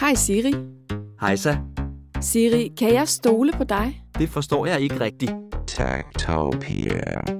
Hej Siri. Hejsa. Siri, kan jeg stole på dig? Det forstår jeg ikke rigtigt. Techtopia.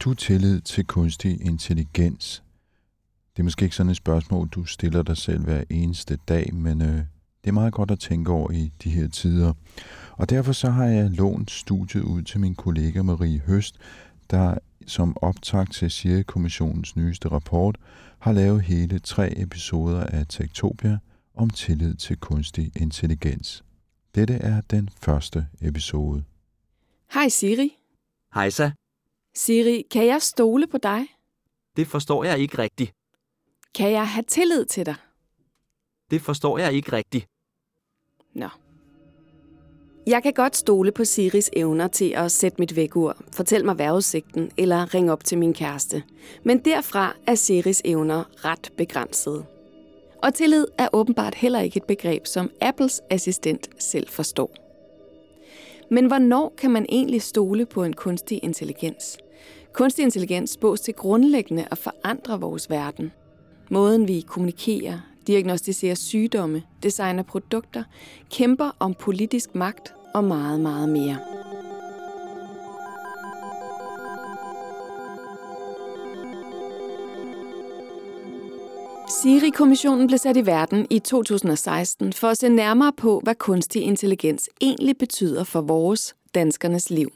Du tillid til kunstig intelligens? Det er måske ikke sådan et spørgsmål, du stiller dig selv hver eneste dag, men øh, det er meget godt at tænke over i de her tider. Og derfor så har jeg lånt studiet ud til min kollega Marie Høst, der som optakt til Siri-kommissionens nyeste rapport har lavet hele tre episoder af Tektopia om tillid til kunstig intelligens. Dette er den første episode. Hej Siri. Hejsa. Siri, kan jeg stole på dig? Det forstår jeg ikke rigtigt. Kan jeg have tillid til dig? Det forstår jeg ikke rigtigt. Nå. Jeg kan godt stole på Siris evner til at sætte mit vækkeur, fortælle mig vejrudsigten eller ringe op til min kæreste. Men derfra er Siris evner ret begrænsede. Og tillid er åbenbart heller ikke et begreb, som Apples assistent selv forstår. Men hvornår kan man egentlig stole på en kunstig intelligens? Kunstig intelligens spås til grundlæggende at forandre vores verden. Måden vi kommunikerer, diagnostiserer sygdomme, designer produkter, kæmper om politisk magt og meget, meget mere. Siri-kommissionen blev sat i verden i 2016 for at se nærmere på, hvad kunstig intelligens egentlig betyder for vores, danskernes liv.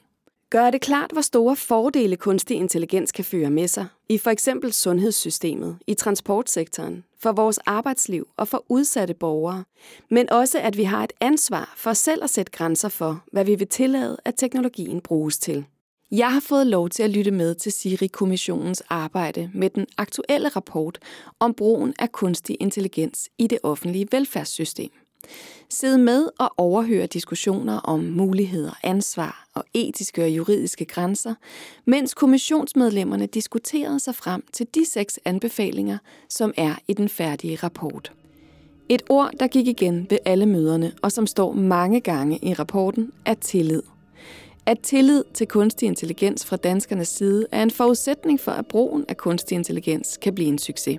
Gør det klart, hvor store fordele kunstig intelligens kan føre med sig i for eksempel sundhedssystemet, i transportsektoren, for vores arbejdsliv og for udsatte borgere, men også at vi har et ansvar for selv at sætte grænser for, hvad vi vil tillade, at teknologien bruges til. Jeg har fået lov til at lytte med til Siri-kommissionens arbejde med den aktuelle rapport om brugen af kunstig intelligens i det offentlige velfærdssystem. Sid med og overhøre diskussioner om muligheder, ansvar og etiske og juridiske grænser, mens kommissionsmedlemmerne diskuterede sig frem til de seks anbefalinger, som er i den færdige rapport. Et ord, der gik igen ved alle møderne, og som står mange gange i rapporten, er tillid. At tillid til kunstig intelligens fra danskernes side er en forudsætning for, at brugen af kunstig intelligens kan blive en succes.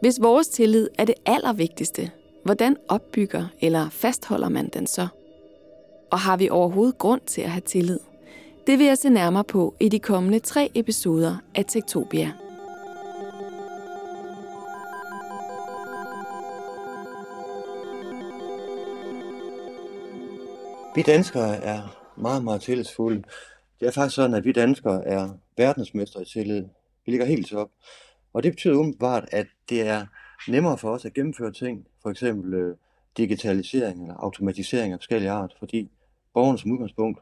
Hvis vores tillid er det allervigtigste, hvordan opbygger eller fastholder man den så? Og har vi overhovedet grund til at have tillid? Det vil jeg se nærmere på i de kommende tre episoder af Tektopia. Vi danskere er meget, meget tillidsfulde. Det er faktisk sådan, at vi danskere er verdensmestre i tillid. Vi ligger helt op. Og det betyder umiddelbart, at det er nemmere for os at gennemføre ting, for eksempel øh, digitalisering eller automatisering af forskellige art, fordi borgerne som udgangspunkt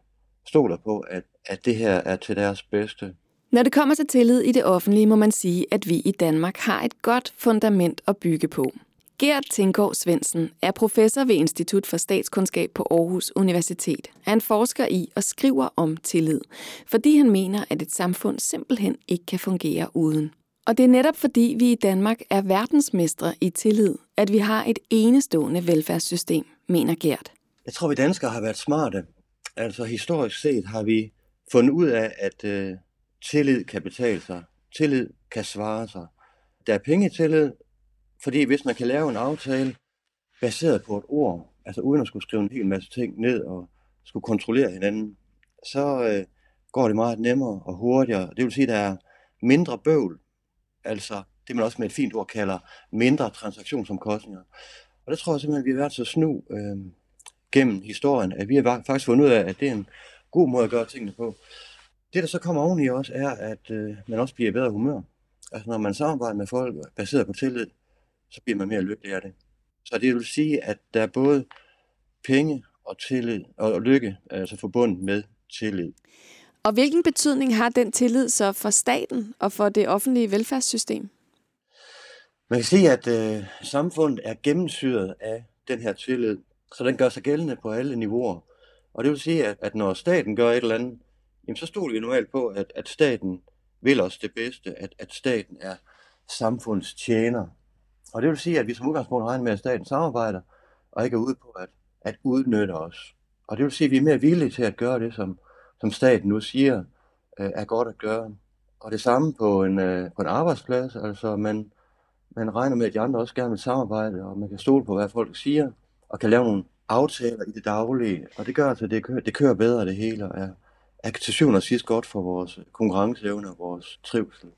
stoler på, at, at det her er til deres bedste. Når det kommer til tillid i det offentlige, må man sige, at vi i Danmark har et godt fundament at bygge på. Gert Tinkgaard Svendsen er professor ved Institut for Statskundskab på Aarhus Universitet. Han forsker i og skriver om tillid, fordi han mener, at et samfund simpelthen ikke kan fungere uden. Og det er netop fordi vi i Danmark er verdensmestre i tillid, at vi har et enestående velfærdssystem, mener Gert. Jeg tror, vi danskere har været smarte. Altså historisk set har vi fundet ud af, at øh, tillid kan betale sig. Tillid kan svare sig. Der er penge i tillid, fordi hvis man kan lave en aftale baseret på et ord, altså uden at skulle skrive en hel masse ting ned og skulle kontrollere hinanden, så øh, går det meget nemmere og hurtigere. Det vil sige, at der er mindre bøvl, altså det man også med et fint ord kalder mindre transaktionsomkostninger. Og det tror jeg simpelthen, vi har været så snu øh, gennem historien, at vi har faktisk fundet ud af, at det er en god måde at gøre tingene på. Det, der så kommer oveni også, er, at øh, man også bliver i bedre humør. Altså når man samarbejder med folk baseret på tillid, så bliver man mere lykkelig af det. Så det vil sige, at der er både penge og tillid og lykke altså forbundet med tillid. Og hvilken betydning har den tillid så for staten og for det offentlige velfærdssystem? Man kan sige, at øh, samfundet er gennemsyret af den her tillid, så den gør sig gældende på alle niveauer. Og det vil sige, at, at når staten gør et eller andet, jamen så stoler vi normalt på, at, at staten vil os det bedste, at, at staten er samfundets tjener. Og det vil sige, at vi som udgangspunkt regner med, at staten samarbejder, og ikke er ude på at, at udnytte os. Og det vil sige, at vi er mere villige til at gøre det, som, som staten nu siger, øh, er godt at gøre. Og det samme på en, øh, på en arbejdsplads, altså man, man regner med, at de andre også gerne vil samarbejde, og man kan stole på, hvad folk siger, og kan lave nogle aftaler i det daglige. Og det gør altså, at det kører, det kører bedre det hele, og er, er til syvende og sidst godt for vores konkurrenceevne og vores trivsel.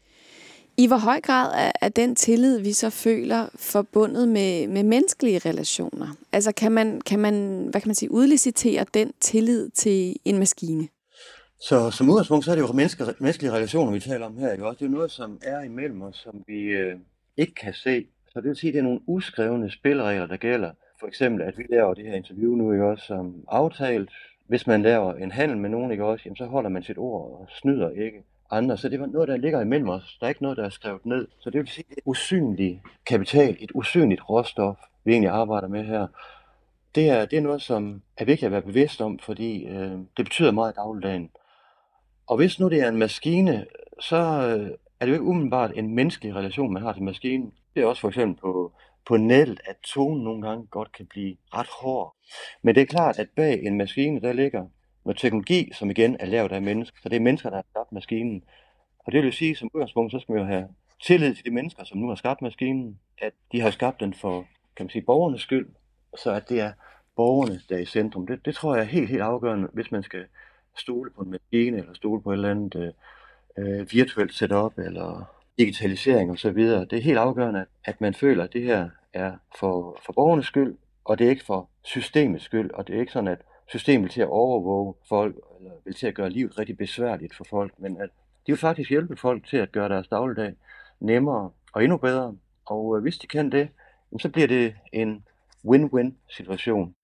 I hvor høj grad er, er den tillid, vi så føler, forbundet med, med menneskelige relationer? Altså kan man, kan man, hvad kan man sige, udlicitere den tillid til en maskine? Så som udgangspunkt, så er det jo menneske, menneskelige relationer, vi taler om her. Ikke? Også det er noget, som er imellem os, som vi øh, ikke kan se. Så det vil sige, at det er nogle uskrevne spilleregler, der gælder. For eksempel, at vi laver det her interview nu, ikke også, som aftalt. Hvis man laver en handel med nogen, ikke også, jamen, så holder man sit ord og snyder ikke andre. Så det var noget, der ligger imellem os. Der er ikke noget, der er skrevet ned. Så det vil sige, et usynligt kapital, et usynligt råstof, vi egentlig arbejder med her. Det er, det er noget, som er vigtigt at være bevidst om, fordi øh, det betyder meget i dagligdagen. Og hvis nu det er en maskine, så øh, er det jo ikke umiddelbart en menneskelig relation, man har til maskinen. Det er også for eksempel på, på nettet, at tonen nogle gange godt kan blive ret hård. Men det er klart, at bag en maskine, der ligger med teknologi, som igen er lavet af mennesker. Så det er mennesker, der har skabt maskinen. Og det vil sige, som udgangspunkt, så skal man jo have tillid til de mennesker, som nu har skabt maskinen, at de har skabt den for, kan man sige, borgernes skyld, så at det er borgerne, der er i centrum. Det, det tror jeg er helt, helt afgørende, hvis man skal stole på en maskine, eller stole på et eller andet øh, øh virtuelt setup, eller digitalisering osv. Det er helt afgørende, at man føler, at det her er for, for borgernes skyld, og det er ikke for systemets skyld, og det er ikke sådan, at systemet til at overvåge folk, eller vil til at gøre livet rigtig besværligt for folk, men at de vil faktisk hjælpe folk til at gøre deres dagligdag nemmere og endnu bedre. Og øh, hvis de kan det, så bliver det en win-win situation.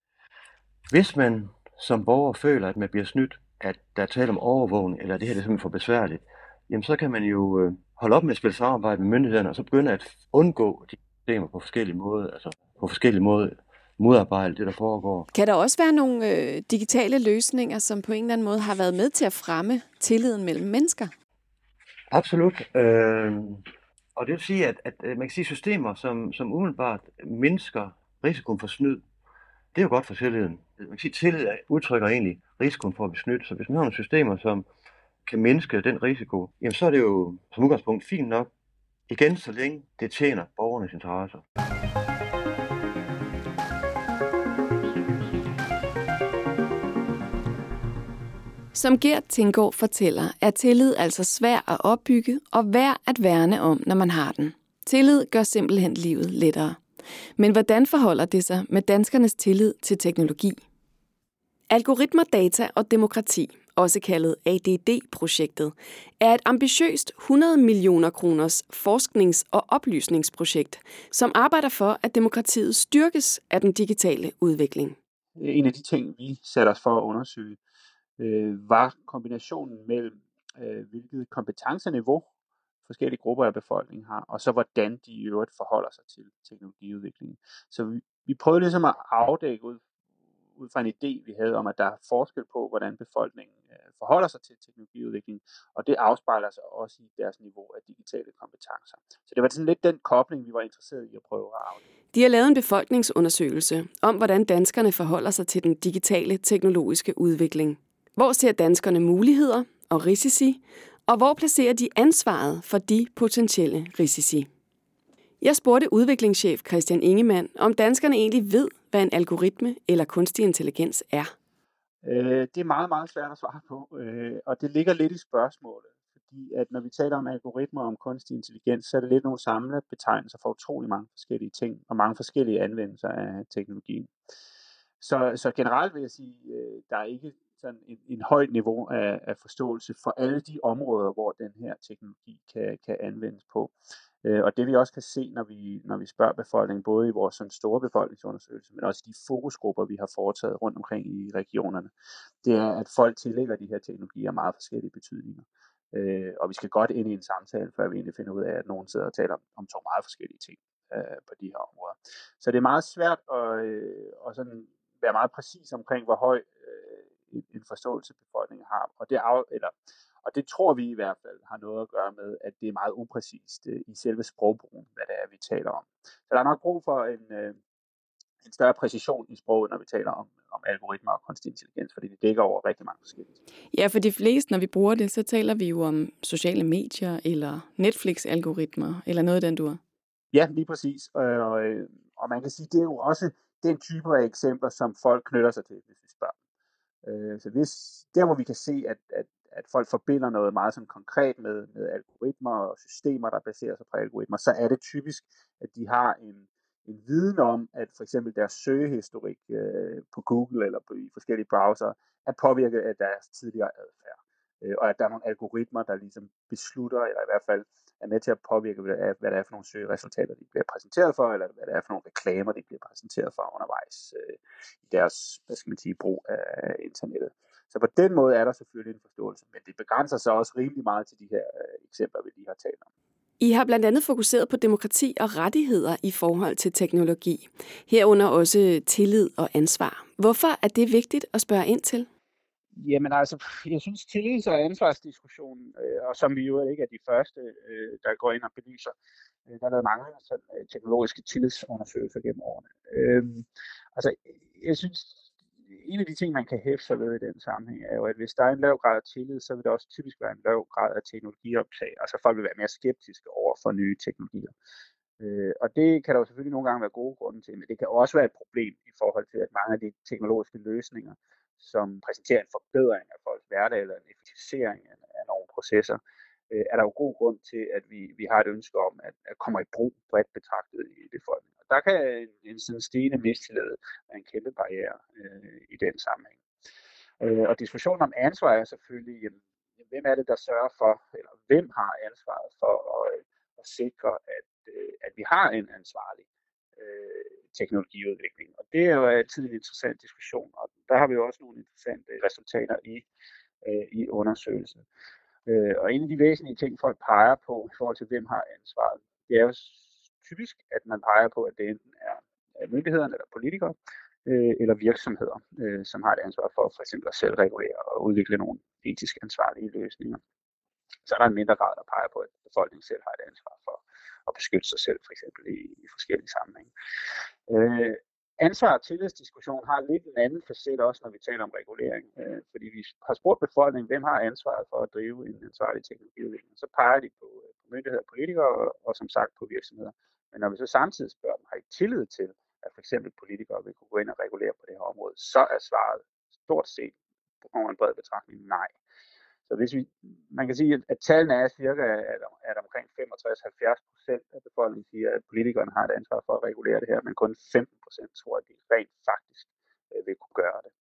Hvis man som borger føler, at man bliver snydt, at der er tale om overvågning, eller det her det er simpelthen for besværligt, jamen så kan man jo øh, holde op med at spille samarbejde med myndighederne, og så begynde at undgå de systemer på forskellige måder, altså på forskellige måder modarbejde det, der foregår. Kan der også være nogle øh, digitale løsninger, som på en eller anden måde har været med til at fremme tilliden mellem mennesker? Absolut. Øh, og det vil sige, at, at man kan sige systemer, som, som umiddelbart mindsker risikoen for snyd, det er jo godt for tilliden. Man kan sige, at tillid udtrykker egentlig risikoen for at blive snydt. Så hvis man har nogle systemer, som kan mindske den risiko, jamen så er det jo som udgangspunkt fint nok. Igen, så længe det tjener borgernes interesser. Som Gert Tinggaard fortæller, er tillid altså svær at opbygge og værd at værne om, når man har den. Tillid gør simpelthen livet lettere. Men hvordan forholder det sig med danskernes tillid til teknologi? Algoritmer, data og demokrati, også kaldet ADD-projektet, er et ambitiøst 100 millioner kroners forsknings- og oplysningsprojekt, som arbejder for, at demokratiet styrkes af den digitale udvikling. En af de ting, vi sætter os for at undersøge, øh, var kombinationen mellem, øh, hvilket kompetenceniveau forskellige grupper af befolkningen har, og så hvordan de i øvrigt forholder sig til teknologiudviklingen. Så vi, vi prøvede ligesom at afdække ud, ud fra en idé, vi havde om, at der er forskel på, hvordan befolkningen øh, forholder sig til teknologiudviklingen, og det afspejler sig også i deres niveau af digitale kompetencer. Så det var sådan lidt den kobling, vi var interesseret i at prøve at afdække. De har lavet en befolkningsundersøgelse om, hvordan danskerne forholder sig til den digitale teknologiske udvikling. Hvor ser danskerne muligheder og risici, og hvor placerer de ansvaret for de potentielle risici? Jeg spurgte udviklingschef Christian Ingemann, om danskerne egentlig ved, hvad en algoritme eller kunstig intelligens er. Øh, det er meget, meget svært at svare på, øh, og det ligger lidt i spørgsmålet. Fordi at når vi taler om algoritmer og om kunstig intelligens, så er det lidt nogle samlede betegnelser for utrolig mange forskellige ting og mange forskellige anvendelser af teknologien. Så, så generelt vil jeg sige, øh, der er ikke sådan en, en højt niveau af, af forståelse for alle de områder, hvor den her teknologi kan, kan anvendes på. Øh, og det vi også kan se, når vi, når vi spørger befolkningen, både i vores sådan store befolkningsundersøgelse, men også de fokusgrupper, vi har foretaget rundt omkring i regionerne, det er, at folk tillægger de her teknologier meget forskellige betydninger. Øh, og vi skal godt ind i en samtale, før vi egentlig finder ud af, at nogen sidder og taler om, om to meget forskellige ting øh, på de her områder. Så det er meget svært at, øh, at sådan være meget præcis omkring, hvor høj en, en forståelse befolkningen har. Og det, af, eller, og det tror vi i hvert fald har noget at gøre med, at det er meget upræcist øh, i selve sprogbrugen, hvad det er, vi taler om. Så der er nok brug for en, øh, en større præcision i sproget, når vi taler om, om algoritmer og kunstig intelligens, fordi det dækker over rigtig mange forskellige. Ja, for de fleste, når vi bruger det, så taler vi jo om sociale medier eller Netflix-algoritmer eller noget af den dur. Ja, lige præcis. Og, og, og man kan sige, det er jo også den type af eksempler, som folk knytter sig til, hvis vi spørger. Øh, så hvis, der hvor vi kan se, at, at, at folk forbinder noget meget sådan konkret med, med algoritmer og systemer, der baserer sig på algoritmer, så er det typisk, at de har en, en viden om, at for eksempel deres søgehistorik øh, på Google eller på, i forskellige browser er påvirket af deres tidligere adfærd. Øh, og at der er nogle algoritmer, der ligesom beslutter, eller i hvert fald er med til at påvirke, hvad det er, for nogle søgeresultater, de bliver præsenteret for, eller hvad det er for nogle reklamer, de bliver præsenteret for undervejs øh, i deres, hvad skal man sige, brug af internettet. Så på den måde er der selvfølgelig en forståelse, men det begrænser sig også rimelig meget til de her øh, eksempler, vi lige har talt om. I har blandt andet fokuseret på demokrati og rettigheder i forhold til teknologi. Herunder også tillid og ansvar. Hvorfor er det vigtigt at spørge ind til? Jamen altså, jeg synes tillids- og ansvarsdiskussionen, øh, og som vi jo ikke er de første, øh, der går ind og belyser, øh, der er der mange sådan, øh, teknologiske tillidsundersøgelser gennem årene. Øh, altså, jeg synes, en af de ting, man kan hæfte sig ved i den sammenhæng, er jo, at hvis der er en lav grad af tillid, så vil der også typisk være en lav grad af teknologioptag. Altså folk vil være mere skeptiske over for nye teknologier. Øh, og det kan der jo selvfølgelig nogle gange være gode grunde til, men det kan også være et problem i forhold til, at mange af de teknologiske løsninger, som præsenterer en forbedring af folks hverdag eller en effektivisering af, nogle processer, øh, er der jo god grund til, at vi, vi har et ønske om, at, at komme i brug bredt betragtet i befolkningen. Og der kan en, en sådan stigende mistillid være en kæmpe barriere øh, i den sammenhæng. Øh, og diskussionen om ansvar er selvfølgelig, jamen, hvem er det, der sørger for, eller hvem har ansvaret for at, øh, at sikre, at, øh, at vi har en ansvarlig øh, teknologiudvikling. Og det er jo altid en interessant diskussion, og der har vi jo også nogle interessante resultater i, øh, i undersøgelsen. Øh, og en af de væsentlige ting, folk peger på i forhold til, hvem har ansvaret, det er jo typisk, at man peger på, at det enten er myndighederne eller politikere, øh, eller virksomheder, øh, som har et ansvar for for eksempel at selv regulere og udvikle nogle etisk ansvarlige løsninger. Så er der en mindre grad, der peger på, at befolkningen selv har et ansvar for at beskytte sig selv, for eksempel i, i forskellige sammenhænge. Øh, ansvar og tillidsdiskussion har lidt en anden facet også, når vi taler om regulering. Øh, fordi vi har spurgt befolkningen, hvem har ansvaret for at drive en ansvarlig teknologiudvikling. Så peger de på, øh, på myndigheder politikere, og, og som sagt på virksomheder. Men når vi så samtidig spørger dem, har I tillid til, at for eksempel politikere vil kunne gå ind og regulere på det her område, så er svaret stort set over en bred betragtning nej. Så hvis vi, man kan sige, at tallene er cirka, at, at omkring 65-70 procent af befolkningen siger, at politikerne har et ansvar for at regulere det her, men kun 15 procent tror, at de rent faktisk øh, vil kunne gøre det.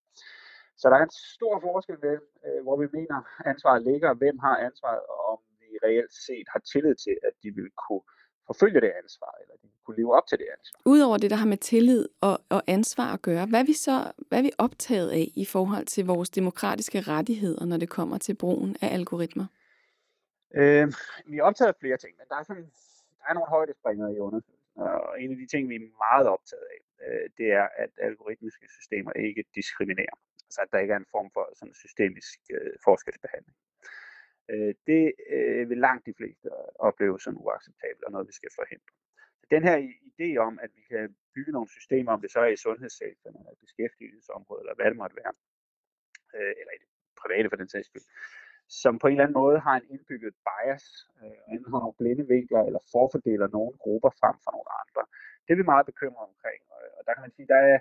Så der er en stor forskel ved, øh, hvor vi mener, ansvaret ligger, hvem har ansvaret, og om vi reelt set har tillid til, at de vil kunne forfølge det ansvar, eller de kunne leve op til det ansvar. Udover det, der har med tillid og, og ansvar at gøre, hvad er vi så hvad er vi optaget af i forhold til vores demokratiske rettigheder, når det kommer til brugen af algoritmer? Øh, vi er optaget af flere ting, men der er, sådan, der er nogle højdespringere i undersøgelsen. Og en af de ting, vi er meget optaget af, øh, det er, at algoritmiske systemer ikke diskriminerer. Altså at der ikke er en form for sådan systemisk øh, forskelsbehandling. Øh, det øh, vil langt de fleste opleve som uacceptabelt og noget, vi skal forhindre. Så den her idé om, at vi kan bygge nogle systemer, om det så er i sundhedssektoren, eller beskæftigelsesområdet, eller hvad det måtte være, øh, eller i det private for den sags skyld, som på en eller anden måde har en indbygget bias, øh, enten har nogle blinde vinkler, eller forfordeler nogle grupper frem for nogle andre. Det er vi meget bekymrede omkring, og, og der kan man sige, der er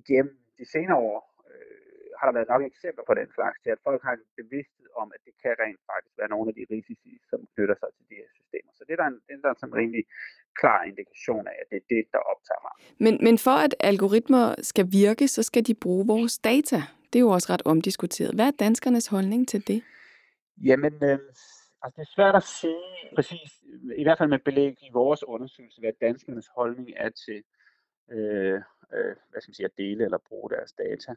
igennem de senere år, har der været nok eksempler på den slags, til at folk har en bevidsthed om, at det kan rent faktisk være nogle af de risici, som knytter sig til de her systemer. Så det er der en, det er der en sådan rimelig klar indikation af, at det er det, der optager mig. Men, men for at algoritmer skal virke, så skal de bruge vores data. Det er jo også ret omdiskuteret. Hvad er danskernes holdning til det? Jamen, øh, altså det er svært at sige præcis, i hvert fald med belæg i vores undersøgelse, hvad danskernes holdning er til øh, øh, hvad skal man sige, at dele eller bruge deres data.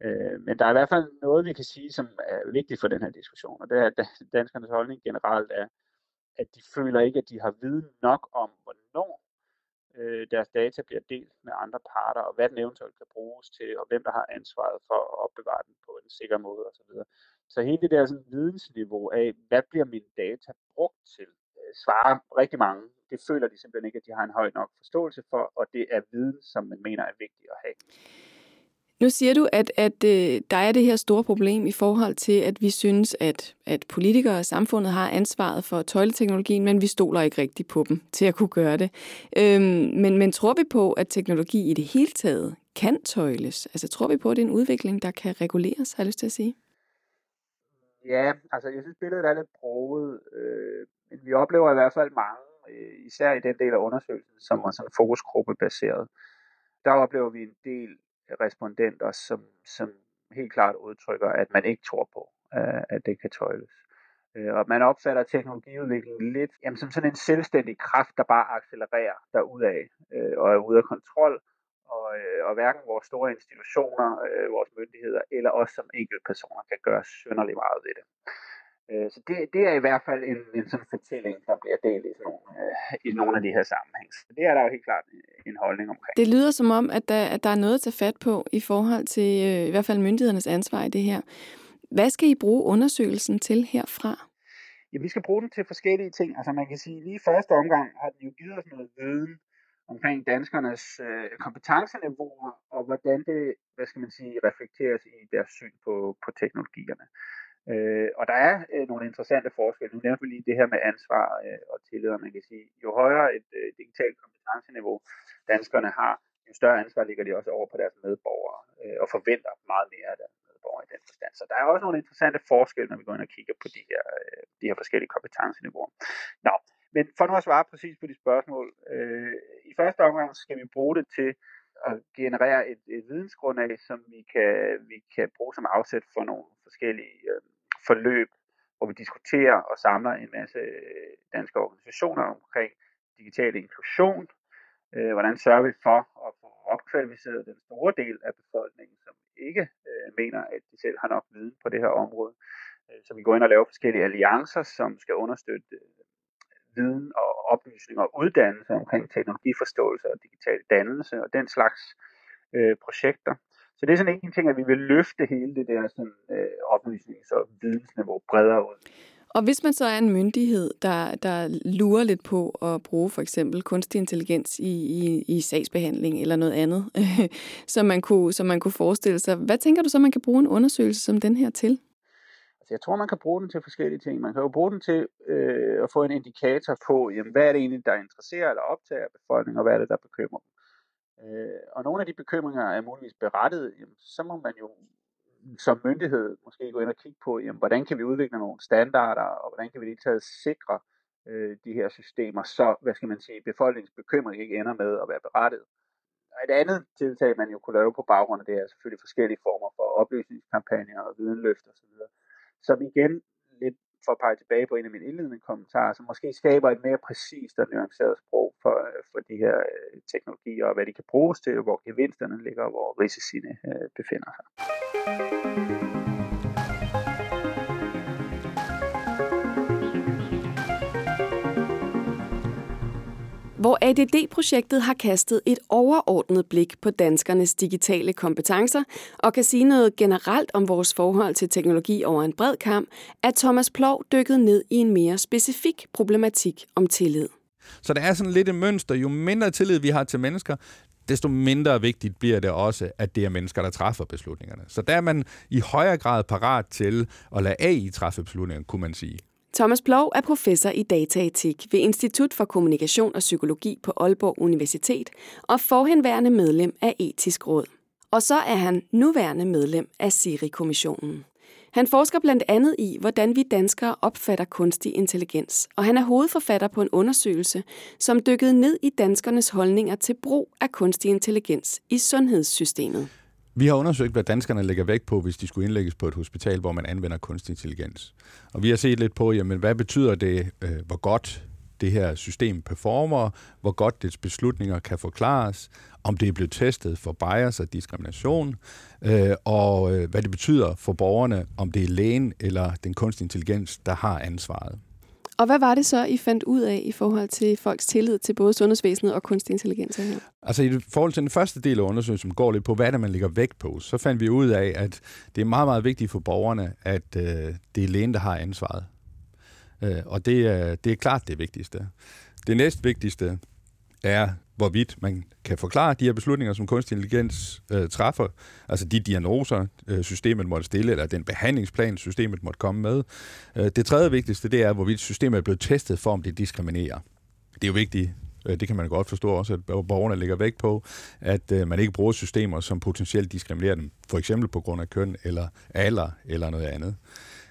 Øh, men der er i hvert fald noget, vi kan sige, som er vigtigt for den her diskussion, og det er, at danskernes holdning generelt er, at de føler ikke, at de har viden nok om, hvornår øh, deres data bliver delt med andre parter, og hvad den eventuelt kan bruges til, og hvem der har ansvaret for at opbevare den på en sikker måde osv. Så, så hele det der sådan, vidensniveau af, hvad bliver mine data brugt til, øh, svarer rigtig mange. Det føler de simpelthen ikke, at de har en høj nok forståelse for, og det er viden, som man mener er vigtig at have. Nu siger du, at, at øh, der er det her store problem i forhold til, at vi synes, at, at politikere og samfundet har ansvaret for tøjleteknologien, men vi stoler ikke rigtigt på dem til at kunne gøre det. Øhm, men, men tror vi på, at teknologi i det hele taget kan tøjles? Altså tror vi på, at det er en udvikling, der kan reguleres, har jeg lyst til at sige? Ja, altså jeg synes billedet er lidt broget, øh, men vi oplever i hvert fald mange, øh, især i den del af undersøgelsen, som er sådan fokusgruppebaseret. Der oplever vi en del respondenter, som, som helt klart udtrykker, at man ikke tror på, øh, at det kan tøjles. Øh, og man opfatter teknologiudviklingen lidt jamen, som sådan en selvstændig kraft, der bare accelererer derudad øh, og er ude af kontrol. Og, øh, og hverken vores store institutioner, vores myndigheder eller os som enkeltpersoner kan gøre synderligt meget ved det. Øh, så det, det er i hvert fald en, en sådan fortælling, der bliver delt i, sådan nogle, øh, i nogle af de her sammenhæng. Så det er der jo helt klart en holdning omkring. Det lyder som om, at der, at der er noget at tage fat på i forhold til øh, i hvert fald myndighedernes ansvar i det her. Hvad skal I bruge undersøgelsen til herfra? Ja, vi skal bruge den til forskellige ting. Altså man kan sige, lige første omgang har den jo givet os noget viden omkring danskernes øh, kompetenceniveauer, og hvordan det, hvad skal man sige, reflekteres i deres syn på, på teknologierne. Øh, og der er øh, nogle interessante forskelle. Nu nævnte vi lige det her med ansvar øh, og tillid, og man kan sige, jo højere et øh, digitalt kompetenceniveau danskerne har, jo større ansvar ligger de også over på deres medborgere, øh, og forventer meget mere af deres medborgere i den forstand. Så der er også nogle interessante forskelle, når vi går ind og kigger på de her, øh, de her forskellige kompetenceniveauer. Nå, men for nu at svare præcis på de spørgsmål, øh, i første omgang skal vi bruge det til at generere et, et vidensgrundlag, som vi kan, vi kan bruge som afsæt for nogle forskellige øh, forløb, hvor vi diskuterer og samler en masse øh, danske organisationer omkring digital inklusion. Øh, hvordan sørger vi for at få opkvalificeret den store del af befolkningen, som ikke øh, mener, at de selv har nok viden på det her område. Øh, så vi går ind og laver forskellige alliancer, som skal understøtte øh, viden og oplysning og uddannelse omkring teknologiforståelse og digital dannelse og den slags øh, projekter. Så det er sådan en ting, at vi vil løfte hele det der sådan, øh, oplysnings- og vidensniveau bredere ud. Og hvis man så er en myndighed, der, der lurer lidt på at bruge for eksempel kunstig intelligens i, i, i sagsbehandling eller noget andet, som, man kunne, som man kunne forestille sig, hvad tænker du så, man kan bruge en undersøgelse som den her til? Altså, jeg tror, man kan bruge den til forskellige ting. Man kan jo bruge den til øh, at få en indikator på, jamen, hvad er det egentlig, der interesserer eller optager befolkningen, og hvad er det, der bekymrer dem. Øh, og nogle af de bekymringer er muligvis berettet, jamen, så må man jo som myndighed måske gå ind og kigge på, jamen, hvordan kan vi udvikle nogle standarder, og hvordan kan vi lige taget sikre øh, de her systemer, så hvad skal man sige, befolkningens bekymring ikke ender med at være berettet. Og et andet tiltag, man jo kunne lave på baggrund af det, er selvfølgelig forskellige former for oplysningskampagner og videnløft osv., som igen lidt for at pege tilbage på en af mine indledende kommentarer, som måske skaber et mere præcist og nuanceret sprog for, øh, for de her øh, teknologier, og hvad de kan bruges til, hvor gevinsterne ligger, og hvor risiciene øh, befinder sig. Hvor ADD-projektet har kastet et overordnet blik på danskernes digitale kompetencer og kan sige noget generelt om vores forhold til teknologi over en bred kamp, er Thomas Plov dykket ned i en mere specifik problematik om tillid. Så der er sådan lidt et mønster. Jo mindre tillid vi har til mennesker, desto mindre vigtigt bliver det også, at det er mennesker, der træffer beslutningerne. Så der er man i højere grad parat til at lade AI træffe beslutninger, kunne man sige. Thomas Plov er professor i dataetik ved Institut for Kommunikation og Psykologi på Aalborg Universitet og forhenværende medlem af Etisk Råd. Og så er han nuværende medlem af Siri-kommissionen. Han forsker blandt andet i, hvordan vi danskere opfatter kunstig intelligens, og han er hovedforfatter på en undersøgelse, som dykkede ned i danskernes holdninger til brug af kunstig intelligens i sundhedssystemet. Vi har undersøgt, hvad danskerne lægger vægt på, hvis de skulle indlægges på et hospital, hvor man anvender kunstig intelligens. Og vi har set lidt på, jamen, hvad betyder det, øh, hvor godt det her system performer, hvor godt dets beslutninger kan forklares, om det er blevet testet for bias og diskrimination, øh, og øh, hvad det betyder for borgerne, om det er lægen eller den kunstig intelligens, der har ansvaret. Og hvad var det så, I fandt ud af i forhold til folks tillid til både sundhedsvæsenet og kunstig intelligens her? Altså i forhold til den første del af undersøgelsen, som går lidt på, hvad det man lægger vægt på, så fandt vi ud af, at det er meget, meget vigtigt for borgerne, at øh, det er lægen, der har ansvaret. Øh, og det er, det er klart det vigtigste. Det næst vigtigste, er, hvorvidt man kan forklare de her beslutninger, som kunstig intelligens øh, træffer, altså de diagnoser, øh, systemet måtte stille, eller den behandlingsplan, systemet måtte komme med. Øh, det tredje vigtigste, det er, hvorvidt systemet er blevet testet for, om det diskriminerer. Det er jo vigtigt, øh, det kan man godt forstå også, at borgerne lægger vægt på, at øh, man ikke bruger systemer, som potentielt diskriminerer dem, for eksempel på grund af køn, eller alder, eller noget andet.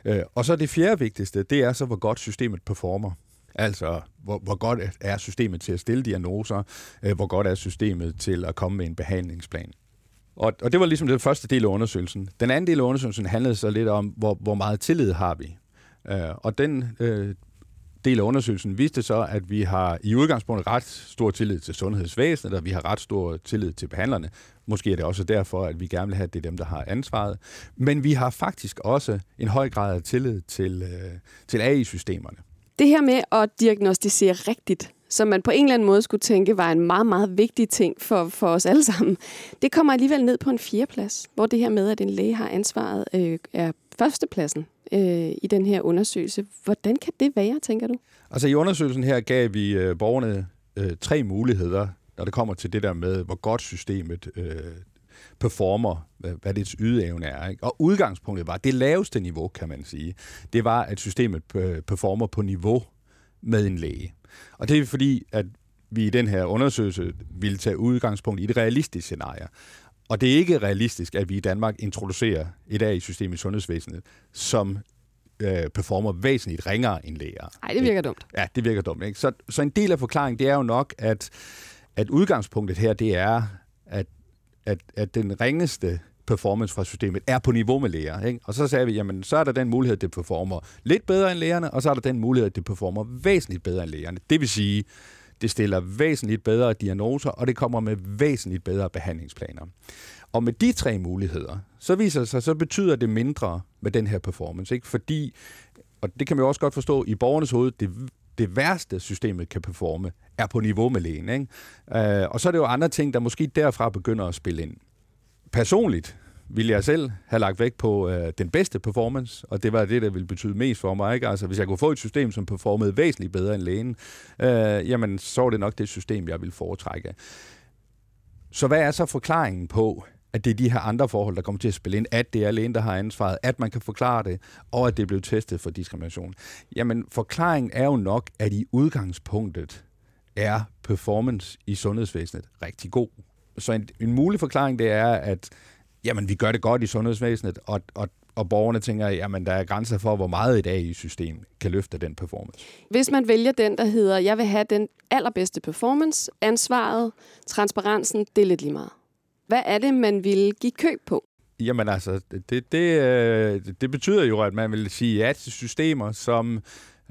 Øh, og så det fjerde vigtigste, det er så, hvor godt systemet performer. Altså, hvor, hvor godt er systemet til at stille diagnoser, øh, hvor godt er systemet til at komme med en behandlingsplan. Og, og det var ligesom den første del af undersøgelsen. Den anden del af undersøgelsen handlede så lidt om, hvor, hvor meget tillid har vi. Øh, og den øh, del af undersøgelsen viste så, at vi har i udgangspunktet ret stor tillid til sundhedsvæsenet, og vi har ret stor tillid til behandlerne. Måske er det også derfor, at vi gerne vil have, at det er dem, der har ansvaret. Men vi har faktisk også en høj grad af tillid til, øh, til AI-systemerne. Det her med at diagnostisere rigtigt, som man på en eller anden måde skulle tænke var en meget, meget vigtig ting for, for os alle sammen, det kommer alligevel ned på en fjerdeplads, hvor det her med, at en læge har ansvaret, øh, er førstepladsen øh, i den her undersøgelse. Hvordan kan det være, tænker du? Altså i undersøgelsen her gav vi øh, borgerne øh, tre muligheder, når det kommer til det der med, hvor godt systemet øh, performer, hvad, hvad dets ydeevne er. Ikke? Og udgangspunktet var, det laveste niveau, kan man sige, det var, at systemet performer på niveau med en læge. Og det er fordi, at vi i den her undersøgelse ville tage udgangspunkt i et realistisk scenarie. Og det er ikke realistisk, at vi i Danmark introducerer et AI-system i sundhedsvæsenet, som øh, performer væsentligt ringere end læger. Nej, det virker dumt. Ja, det virker dumt. Ikke? Så, så en del af forklaringen, det er jo nok, at, at udgangspunktet her, det er, at, at, at den ringeste performance fra systemet er på niveau med læger. Ikke? Og så sagde vi, jamen så er der den mulighed, at det performer lidt bedre end lægerne, og så er der den mulighed, at det performer væsentligt bedre end lægerne. Det vil sige, det stiller væsentligt bedre diagnoser, og det kommer med væsentligt bedre behandlingsplaner. Og med de tre muligheder, så viser det sig, så betyder det mindre med den her performance. Ikke? Fordi, og det kan man jo også godt forstå, i borgernes hoved, det, det værste systemet kan performe, er på niveau med lægen. Ikke? Øh, og så er det jo andre ting, der måske derfra begynder at spille ind. Personligt ville jeg selv have lagt vægt på øh, den bedste performance, og det var det, der ville betyde mest for mig. Ikke? Altså, hvis jeg kunne få et system, som performede væsentligt bedre end lægen, øh, jamen, så var det nok det system, jeg ville foretrække. Så hvad er så forklaringen på, at det er de her andre forhold, der kommer til at spille ind, at det er lægen, der har ansvaret, at man kan forklare det, og at det er blevet testet for diskrimination. Jamen, forklaringen er jo nok, at i udgangspunktet er performance i sundhedsvæsenet rigtig god. Så en, en mulig forklaring, det er, at jamen, vi gør det godt i sundhedsvæsenet, og, og, og borgerne tænker, jamen, der er grænser for, hvor meget et AI-system kan løfte den performance. Hvis man vælger den, der hedder, jeg vil have den allerbedste performance, ansvaret, transparensen, det er lidt lige meget. Hvad er det, man vil give køb på? Jamen altså, det, det, øh, det betyder jo, at man vil sige ja til systemer, som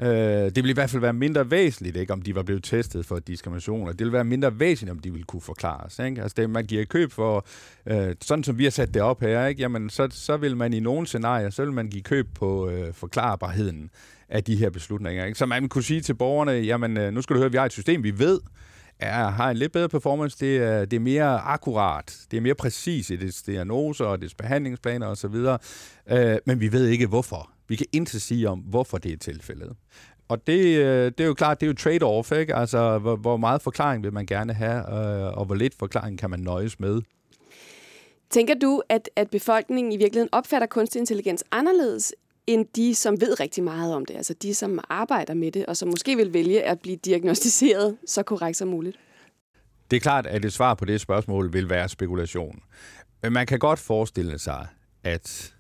øh, det vil i hvert fald være mindre væsentligt, ikke, om de var blevet testet for diskrimination, og det vil være mindre væsentligt, om de vil kunne forklares. Ikke? Altså det, man giver køb for, øh, sådan som vi har sat det op her, ikke? Jamen, så, så vil man i nogle scenarier, så vil man give køb på øh, forklarbarheden af de her beslutninger. Ikke? Så man kunne sige til borgerne, jamen øh, nu skal du høre, vi har et system, vi ved, er, har en lidt bedre performance. Det er, det er mere akkurat. Det er mere præcis i dets diagnoser og dets behandlingsplaner osv. Øh, men vi ved ikke hvorfor. Vi kan intet sige om, hvorfor det er tilfældet. Og det, øh, det er jo klart, det er jo trade-off, ikke? Altså, hvor, hvor meget forklaring vil man gerne have, øh, og hvor lidt forklaring kan man nøjes med. Tænker du, at, at befolkningen i virkeligheden opfatter kunstig intelligens anderledes end de, som ved rigtig meget om det. Altså de, som arbejder med det, og som måske vil vælge at blive diagnostiseret så korrekt som muligt. Det er klart, at et svar på det spørgsmål vil være spekulation. Men man kan godt forestille sig, at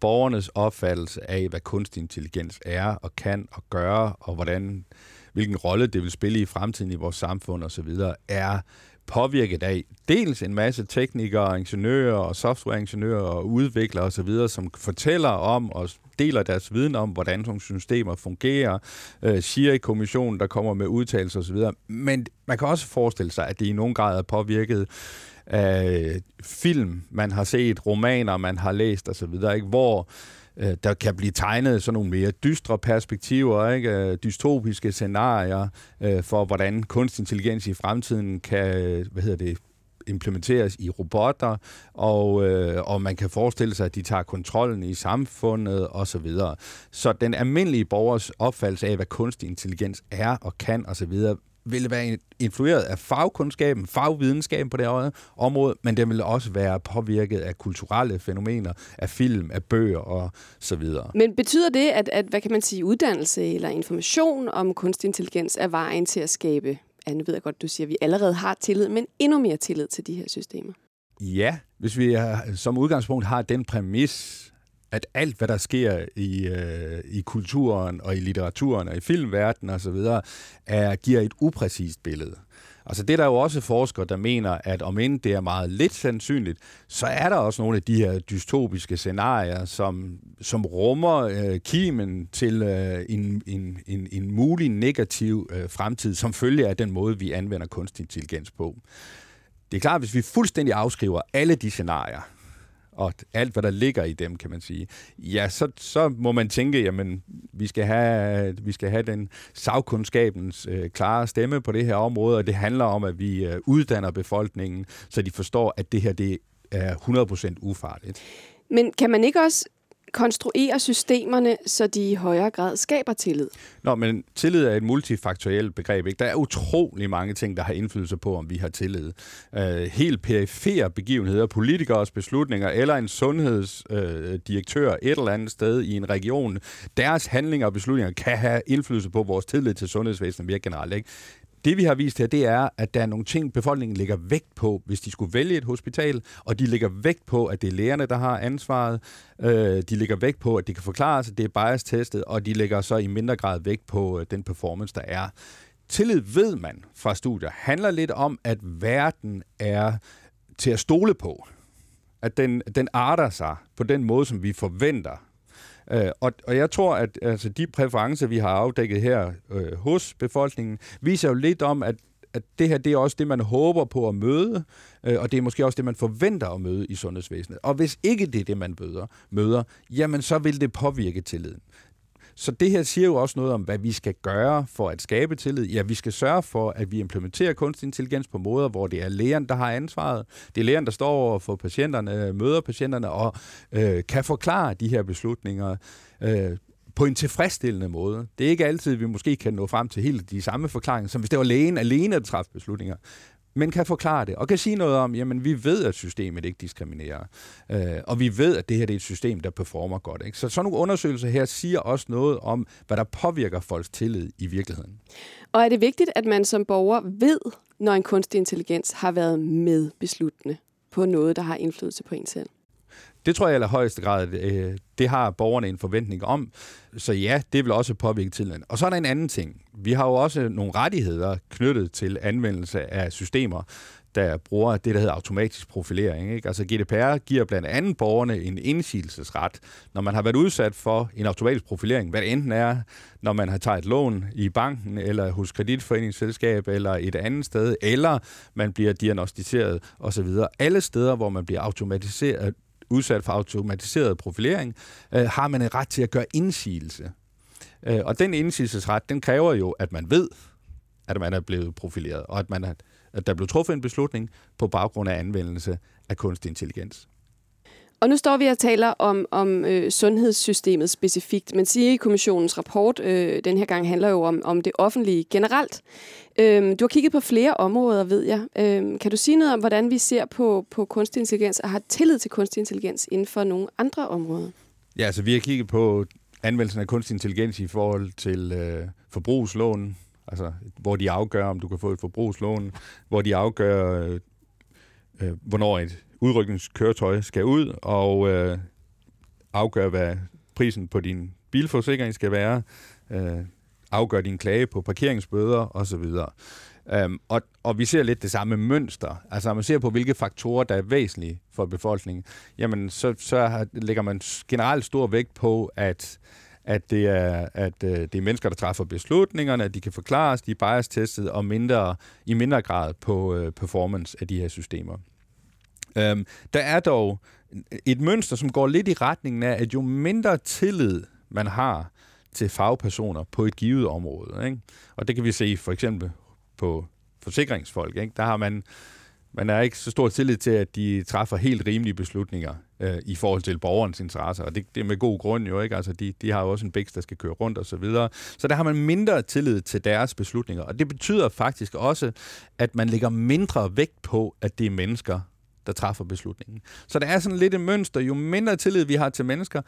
borgernes opfattelse af, hvad kunstig intelligens er og kan og gøre, og hvordan, hvilken rolle det vil spille i fremtiden i vores samfund osv., er påvirket af dels en masse teknikere, ingeniører og softwareingeniører og udviklere osv., som fortæller om og deler deres viden om, hvordan sådan systemer fungerer, øh, siger i kommissionen, der kommer med udtalelser osv. Men man kan også forestille sig, at det i nogen grad er påvirket af film, man har set, romaner, man har læst osv., ikke? hvor øh, Øh, der kan blive tegnet sådan nogle mere dystre perspektiver, ikke? Øh, dystopiske scenarier øh, for, hvordan kunstig intelligens i fremtiden kan hvad hedder det, implementeres i robotter, og, øh, og man kan forestille sig, at de tager kontrollen i samfundet osv. Så, videre. så den almindelige borgers opfattelse af, hvad kunstig intelligens er og kan osv., vil være influeret af fagkundskaben, fagvidenskaben på det her område, men det vil også være påvirket af kulturelle fænomener, af film, af bøger og så videre. Men betyder det, at, at hvad kan man sige, uddannelse eller information om kunstig intelligens er vejen til at skabe, ja, nu ved jeg godt, du siger, at vi allerede har tillid, men endnu mere tillid til de her systemer? Ja, hvis vi som udgangspunkt har den præmis, at alt, hvad der sker i, øh, i kulturen og i litteraturen og i filmverdenen osv., er, giver et upræcist billede. Altså det er der jo også forskere, der mener, at om end det er meget lidt sandsynligt, så er der også nogle af de her dystopiske scenarier, som, som rummer øh, kimen til øh, en, en, en, en mulig negativ øh, fremtid, som følger af den måde, vi anvender kunstig intelligens på. Det er klart, hvis vi fuldstændig afskriver alle de scenarier, og alt, hvad der ligger i dem, kan man sige, ja, så, så må man tænke, jamen, vi skal have, vi skal have den sagkundskabens øh, klare stemme på det her område, og det handler om, at vi øh, uddanner befolkningen, så de forstår, at det her det er 100% ufarligt. Men kan man ikke også konstruere systemerne, så de i højere grad skaber tillid? Nå, men tillid er et multifaktorielt begreb. Ikke? Der er utrolig mange ting, der har indflydelse på, om vi har tillid. Øh, helt perifere begivenheder, politikers beslutninger, eller en sundhedsdirektør øh, et eller andet sted i en region, deres handlinger og beslutninger kan have indflydelse på vores tillid til sundhedsvæsenet mere generelt. Ikke? Det vi har vist her, det er, at der er nogle ting, befolkningen lægger vægt på, hvis de skulle vælge et hospital, og de lægger vægt på, at det er lægerne, der har ansvaret. Øh, de lægger vægt på, at det kan forklares, at det er bias-testet, og de lægger så i mindre grad vægt på øh, den performance, der er. Tillid ved man fra studier handler lidt om, at verden er til at stole på. At den, den arter sig på den måde, som vi forventer Øh, og, og jeg tror, at altså, de præferencer, vi har afdækket her øh, hos befolkningen, viser jo lidt om, at at det her det er også det, man håber på at møde, øh, og det er måske også det, man forventer at møde i sundhedsvæsenet. Og hvis ikke det er det, man møder, møder jamen så vil det påvirke tilliden. Så det her siger jo også noget om, hvad vi skal gøre for at skabe tillid. Ja, vi skal sørge for, at vi implementerer kunstig intelligens på måder, hvor det er lægeren, der har ansvaret. Det er lægeren, der står over for patienterne, øh, møder patienterne og øh, kan forklare de her beslutninger øh, på en tilfredsstillende måde. Det er ikke altid, at vi måske kan nå frem til helt de samme forklaringer, som hvis det var lægen alene, der træffede beslutninger men kan forklare det, og kan sige noget om, jamen vi ved, at systemet ikke diskriminerer, øh, og vi ved, at det her det er et system, der performer godt. Ikke? Så sådan nogle undersøgelser her siger også noget om, hvad der påvirker folks tillid i virkeligheden. Og er det vigtigt, at man som borger ved, når en kunstig intelligens har været medbesluttende på noget, der har indflydelse på en selv? Det tror jeg i allerhøjeste grad, øh, det har borgerne en forventning om. Så ja, det vil også påvirke tilliden. Og så er der en anden ting. Vi har jo også nogle rettigheder knyttet til anvendelse af systemer, der bruger det, der hedder automatisk profilering. Ikke? Altså GDPR giver blandt andet borgerne en indsigelsesret, når man har været udsat for en automatisk profilering, hvad det enten er, når man har taget et lån i banken, eller hos kreditforeningsselskab, eller et andet sted, eller man bliver diagnostiseret osv. Alle steder, hvor man bliver automatiseret, udsat for automatiseret profilering, øh, har man en ret til at gøre indsigelse. Øh, og den indsigelsesret, den kræver jo, at man ved, at man er blevet profileret, og at, man er, at der blev truffet en beslutning på baggrund af anvendelse af kunstig intelligens. Og nu står vi og taler om, om øh, sundhedssystemet specifikt, men i kommissionens rapport øh, den her gang handler jo om, om det offentlige generelt. Øh, du har kigget på flere områder, ved jeg. Øh, kan du sige noget om, hvordan vi ser på, på kunstig intelligens og har tillid til kunstig intelligens inden for nogle andre områder? Ja, altså vi har kigget på anvendelsen af kunstig intelligens i forhold til øh, forbrugslån, altså hvor de afgør, om du kan få et forbrugslån, hvor de afgør, øh, øh, hvornår et udrykningskøretøj skal ud, og, øh, afgøre, hvad prisen på din bilforsikring skal være, øh, afgøre din klage på parkeringsbøder osv. Um, øhm, og, og vi ser lidt det samme mønster. Altså når man ser på, hvilke faktorer, der er væsentlige for befolkningen, jamen så, så lægger man generelt stor vægt på, at at det er, at øh, det er mennesker, der træffer beslutningerne, at de kan forklares, de er bias-testet, og mindre, i mindre grad på øh, performance af de her systemer. Øhm, der er dog et mønster, som går lidt i retningen af, at jo mindre tillid man har til fagpersoner på et givet område, ikke? og det kan vi se for eksempel på forsikringsfolk, ikke? der har man man er ikke så stor tillid til, at de træffer helt rimelige beslutninger øh, i forhold til borgerens interesser, og det, det er med god grund jo, ikke? Altså, de, de har jo også en bæks, der skal køre rundt og så videre. Så der har man mindre tillid til deres beslutninger, og det betyder faktisk også, at man lægger mindre vægt på, at det er mennesker, der træffer beslutningen. Så der er sådan lidt et mønster. Jo mindre tillid vi har til mennesker,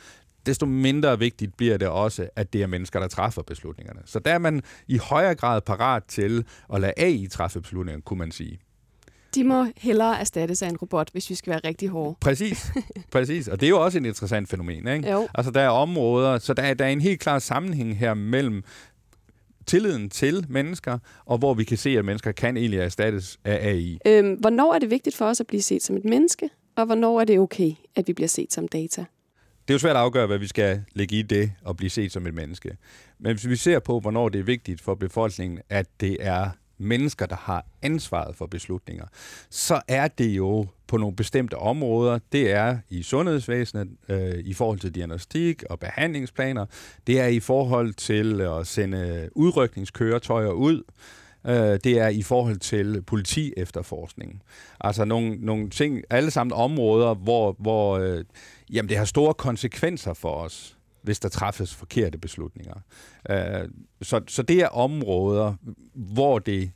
desto mindre vigtigt bliver det også, at det er mennesker, der træffer beslutningerne. Så der er man i højere grad parat til at lade AI træffe beslutninger, kunne man sige. De må hellere erstattes af en robot, hvis vi skal være rigtig hårde. Præcis, præcis. Og det er jo også et interessant fænomen. Ikke? Jo. Altså, der er områder, så der er, der er en helt klar sammenhæng her mellem tilliden til mennesker, og hvor vi kan se, at mennesker kan egentlig erstattes af AI. Øhm, hvornår er det vigtigt for os at blive set som et menneske, og hvornår er det okay, at vi bliver set som data? Det er jo svært at afgøre, hvad vi skal lægge i det og blive set som et menneske. Men hvis vi ser på, hvornår det er vigtigt for befolkningen, at det er mennesker, der har ansvaret for beslutninger, så er det jo på nogle bestemte områder. Det er i sundhedsvæsenet, øh, i forhold til diagnostik og behandlingsplaner. Det er i forhold til at sende udrykningskøretøjer ud. Øh, det er i forhold til politi efterforskning. Altså nogle, nogle ting, alle sammen områder, hvor, hvor øh, jamen det har store konsekvenser for os hvis der træffes forkerte beslutninger. Øh, så, så det er områder, hvor det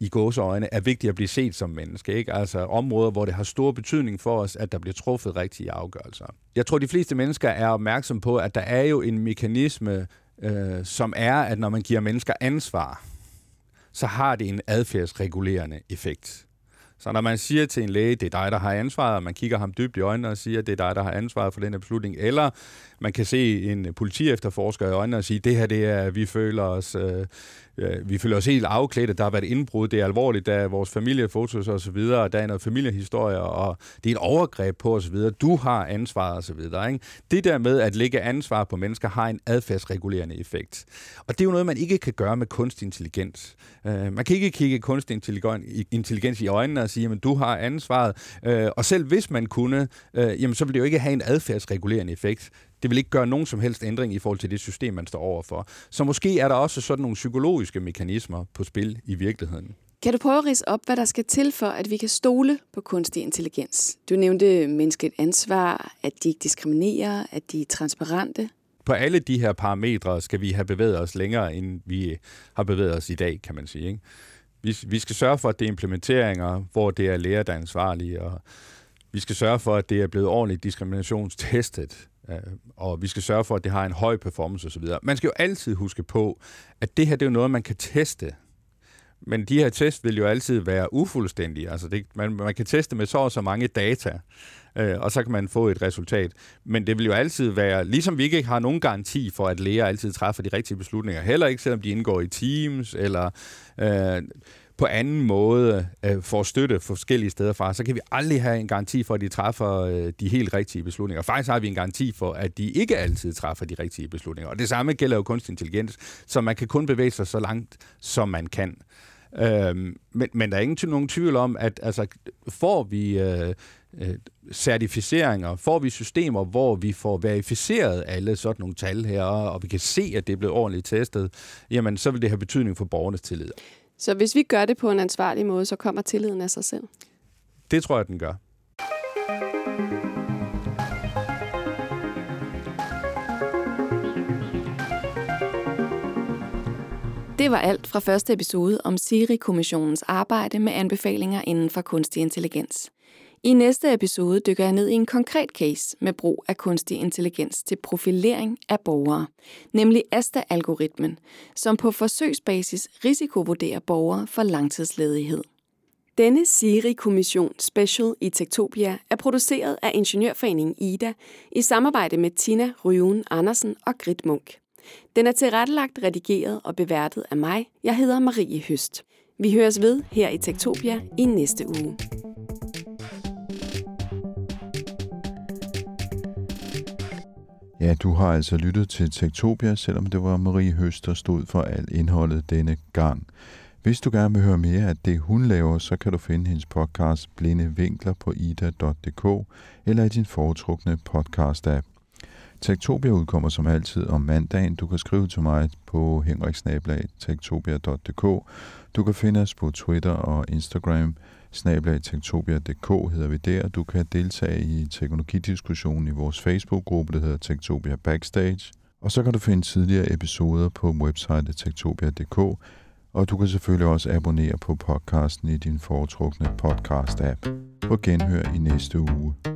i gåseøjne er vigtigt at blive set som menneske. Ikke? Altså områder, hvor det har stor betydning for os, at der bliver truffet rigtige afgørelser. Jeg tror, de fleste mennesker er opmærksom på, at der er jo en mekanisme, øh, som er, at når man giver mennesker ansvar, så har det en adfærdsregulerende effekt. Så når man siger til en læge, det er dig, der har ansvaret, og man kigger ham dybt i øjnene og siger, det er dig, der har ansvaret for den her beslutning, eller man kan se en politi efterforsker i øjnene og sige, det her, det er, vi føler os, øh, øh, vi føler os helt afklædte, der har været indbrud, det er alvorligt, der er vores familiefotos og så videre, og der er noget familiehistorie, og det er et overgreb på og så videre, du har ansvaret og så videre. Ikke? Det der med at lægge ansvar på mennesker har en adfærdsregulerende effekt. Og det er jo noget, man ikke kan gøre med kunstig intelligens. Øh, man kan ikke kigge kunstig intelligens i øjnene og sige, at du har ansvaret, øh, og selv hvis man kunne, øh, jamen, så vil det jo ikke have en adfærdsregulerende effekt. Det vil ikke gøre nogen som helst ændring i forhold til det system, man står overfor. Så måske er der også sådan nogle psykologiske mekanismer på spil i virkeligheden. Kan du prøve at rise op, hvad der skal til for, at vi kan stole på kunstig intelligens? Du nævnte menneskeligt ansvar, at de ikke diskriminerer, at de er transparente. På alle de her parametre skal vi have bevæget os længere, end vi har bevæget os i dag, kan man sige. Ikke? Vi, vi skal sørge for, at det er implementeringer, hvor det er læger, der er ansvarlige, og vi skal sørge for, at det er blevet ordentligt diskriminationstestet. Øh, og vi skal sørge for, at det har en høj performance osv. Man skal jo altid huske på, at det her det er jo noget, man kan teste. Men de her test vil jo altid være ufuldstændige. Altså det, man, man kan teste med så og så mange data, øh, og så kan man få et resultat. Men det vil jo altid være, ligesom vi ikke har nogen garanti for, at læger altid træffer de rigtige beslutninger, heller ikke selvom de indgår i teams, eller øh, på anden måde øh, får støtte forskellige steder fra, så kan vi aldrig have en garanti for, at de træffer øh, de helt rigtige beslutninger. Faktisk har vi en garanti for, at de ikke altid træffer de rigtige beslutninger. Og det samme gælder jo kunstig intelligens, så man kan kun bevæge sig så langt, som man kan. Øhm, men, men der er ingen nogen tvivl om, at altså, får vi øh, øh, certificeringer, får vi systemer, hvor vi får verificeret alle sådan nogle tal her, og vi kan se, at det er blevet ordentligt testet, jamen så vil det have betydning for borgernes tillid. Så hvis vi gør det på en ansvarlig måde, så kommer tilliden af sig selv? Det tror jeg, den gør. Det var alt fra første episode om Siri-kommissionens arbejde med anbefalinger inden for kunstig intelligens. I næste episode dykker jeg ned i en konkret case med brug af kunstig intelligens til profilering af borgere, nemlig ASTA-algoritmen, som på forsøgsbasis risikovurderer borgere for langtidsledighed. Denne Siri-kommission Special i Tektopia er produceret af Ingeniørforeningen Ida i samarbejde med Tina Ryun Andersen og Grit Munk. Den er tilrettelagt, redigeret og beværtet af mig. Jeg hedder Marie Høst. Vi høres ved her i Tektopia i næste uge. Ja, du har altså lyttet til Tektopia, selvom det var Marie Høst, der stod for alt indholdet denne gang. Hvis du gerne vil høre mere af det, hun laver, så kan du finde hendes podcast Blinde Vinkler på ida.dk eller i din foretrukne podcast-app. Tektopia udkommer som altid om mandagen. Du kan skrive til mig på henriksnablag.tektopia.dk. Du kan finde os på Twitter og Instagram. Snablag.tektopia.dk hedder vi der. Du kan deltage i teknologidiskussionen i vores Facebook-gruppe, der hedder Tektopia Backstage. Og så kan du finde tidligere episoder på website tektopia.dk, og du kan selvfølgelig også abonnere på podcasten i din foretrukne podcast-app. På genhør i næste uge.